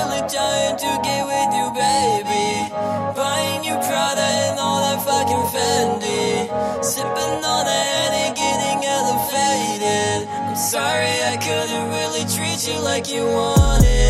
Really dying to get with you, baby. Buying you Prada and all that fucking Fendi. Sipping on that and getting elevated. I'm sorry I couldn't really treat you like you wanted.